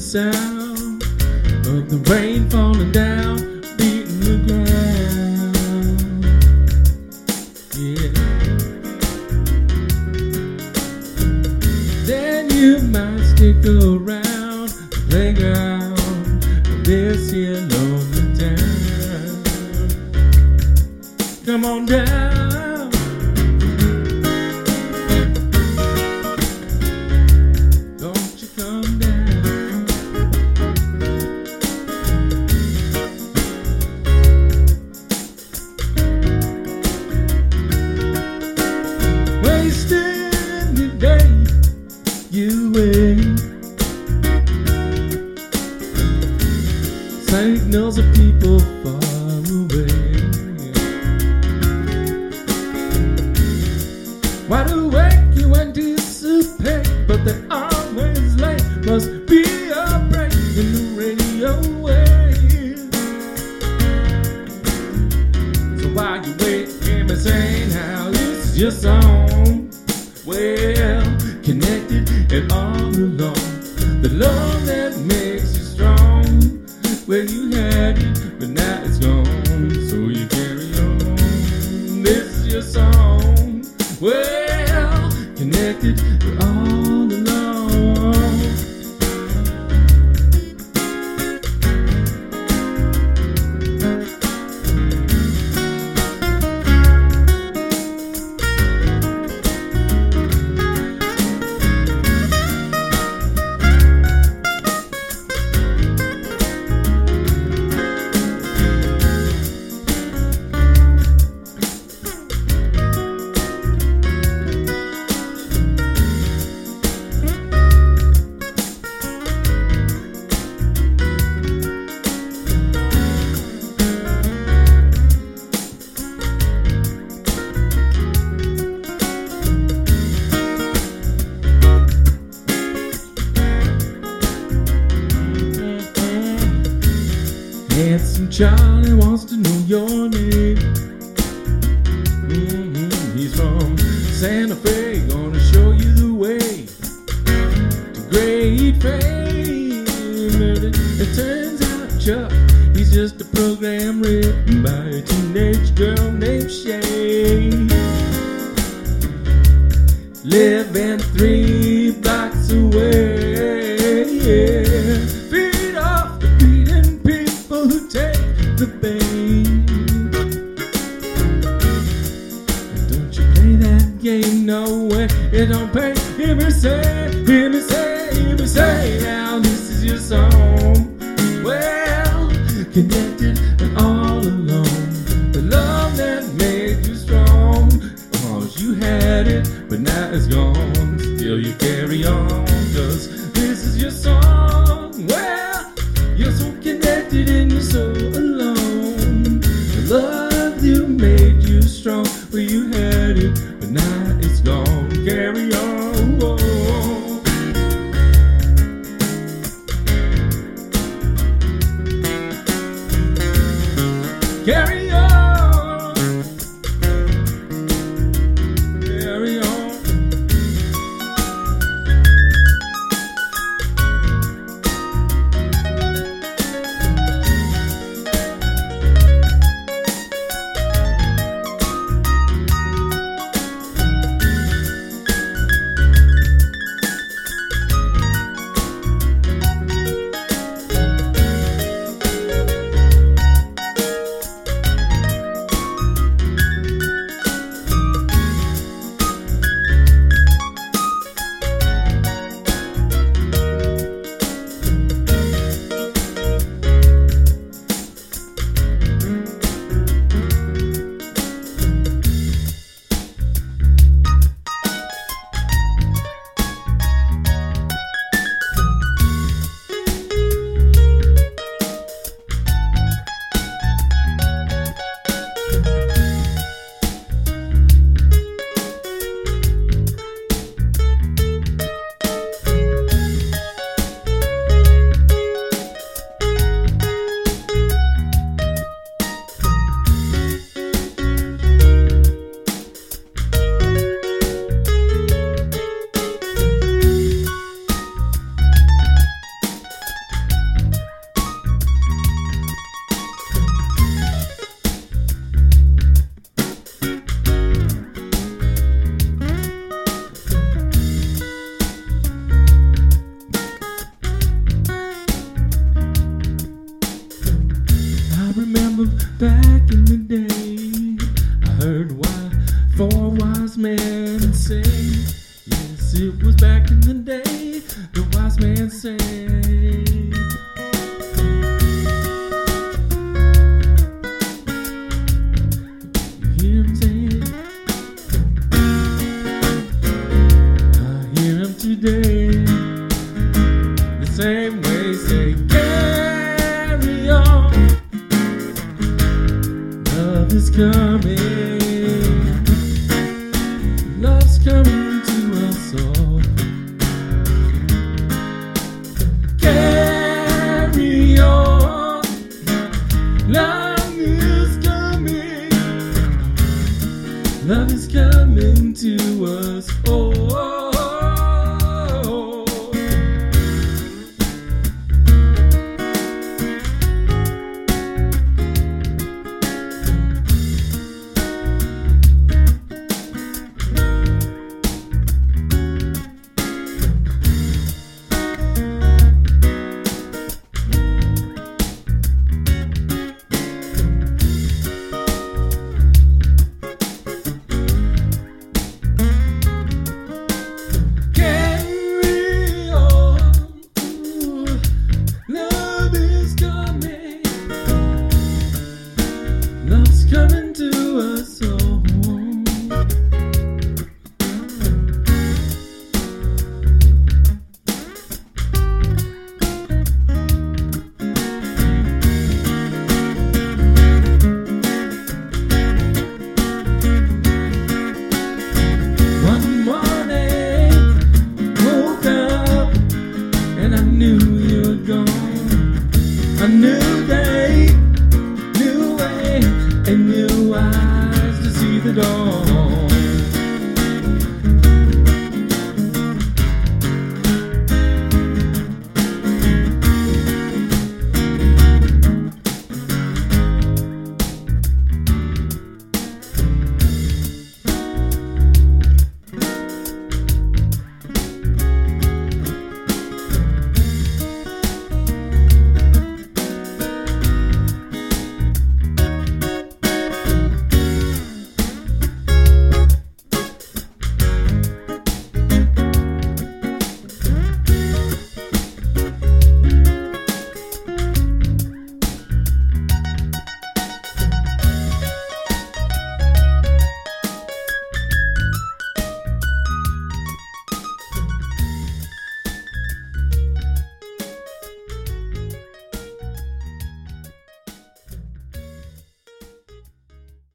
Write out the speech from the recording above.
sound of the rain falling down, beating the ground, yeah, then you might stick around the playground of this here lonely town. Come on down. Saying how this is your song. Well, connected and all alone. The love that makes you strong. Well, you had it, but now it's gone. So you carry on. This is your song. Well, connected but all alone. Your name. Pay. Hear me say, hear me say, hear me say. Now this is your song. Well, connected and all alone. The love that made you strong. Cause you had it, but now it's gone. Still you carry on. Cause this is your song. Well, you're so connected and you're so Carry on. To us all.